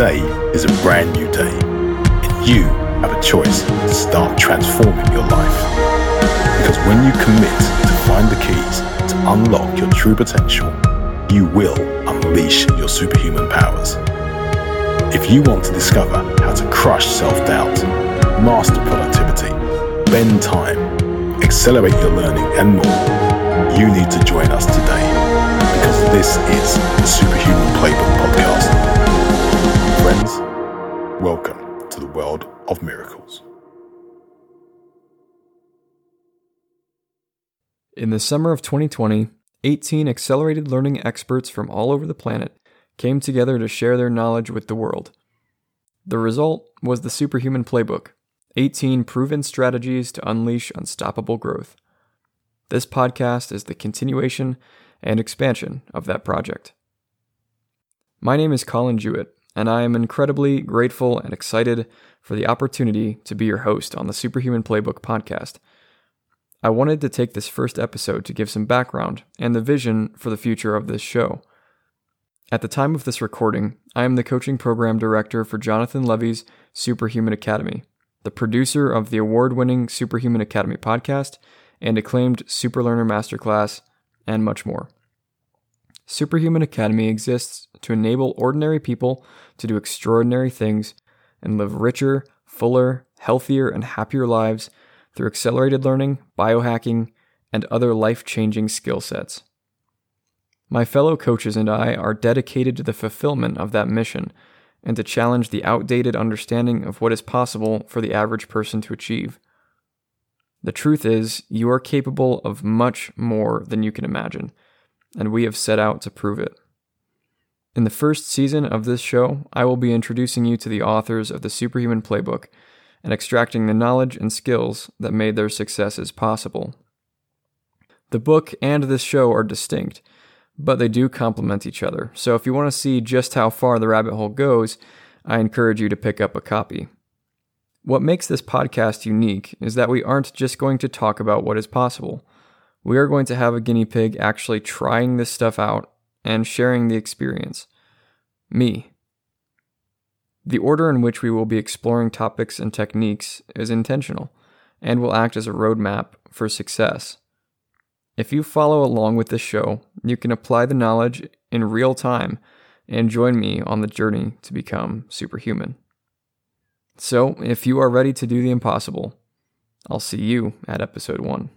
Today is a brand new day, and you have a choice to start transforming your life. Because when you commit to find the keys to unlock your true potential, you will unleash your superhuman powers. If you want to discover how to crush self doubt, master productivity, bend time, accelerate your learning, and more, you need to join us today because this is the Superhuman Playbook Podcast. Of miracles. In the summer of 2020, 18 accelerated learning experts from all over the planet came together to share their knowledge with the world. The result was the Superhuman Playbook 18 proven strategies to unleash unstoppable growth. This podcast is the continuation and expansion of that project. My name is Colin Jewett, and I am incredibly grateful and excited for the opportunity to be your host on the Superhuman Playbook podcast. I wanted to take this first episode to give some background and the vision for the future of this show. At the time of this recording, I am the coaching program director for Jonathan Levi's Superhuman Academy, the producer of the award winning Superhuman Academy podcast and acclaimed Superlearner Masterclass, and much more. Superhuman Academy exists to enable ordinary people to do extraordinary things and live richer, fuller, healthier, and happier lives through accelerated learning, biohacking, and other life changing skill sets. My fellow coaches and I are dedicated to the fulfillment of that mission and to challenge the outdated understanding of what is possible for the average person to achieve. The truth is, you are capable of much more than you can imagine, and we have set out to prove it. In the first season of this show, I will be introducing you to the authors of the Superhuman Playbook and extracting the knowledge and skills that made their successes possible. The book and this show are distinct, but they do complement each other. So if you want to see just how far the rabbit hole goes, I encourage you to pick up a copy. What makes this podcast unique is that we aren't just going to talk about what is possible. We are going to have a guinea pig actually trying this stuff out and sharing the experience. Me. The order in which we will be exploring topics and techniques is intentional and will act as a roadmap for success. If you follow along with this show, you can apply the knowledge in real time and join me on the journey to become superhuman. So, if you are ready to do the impossible, I'll see you at episode one.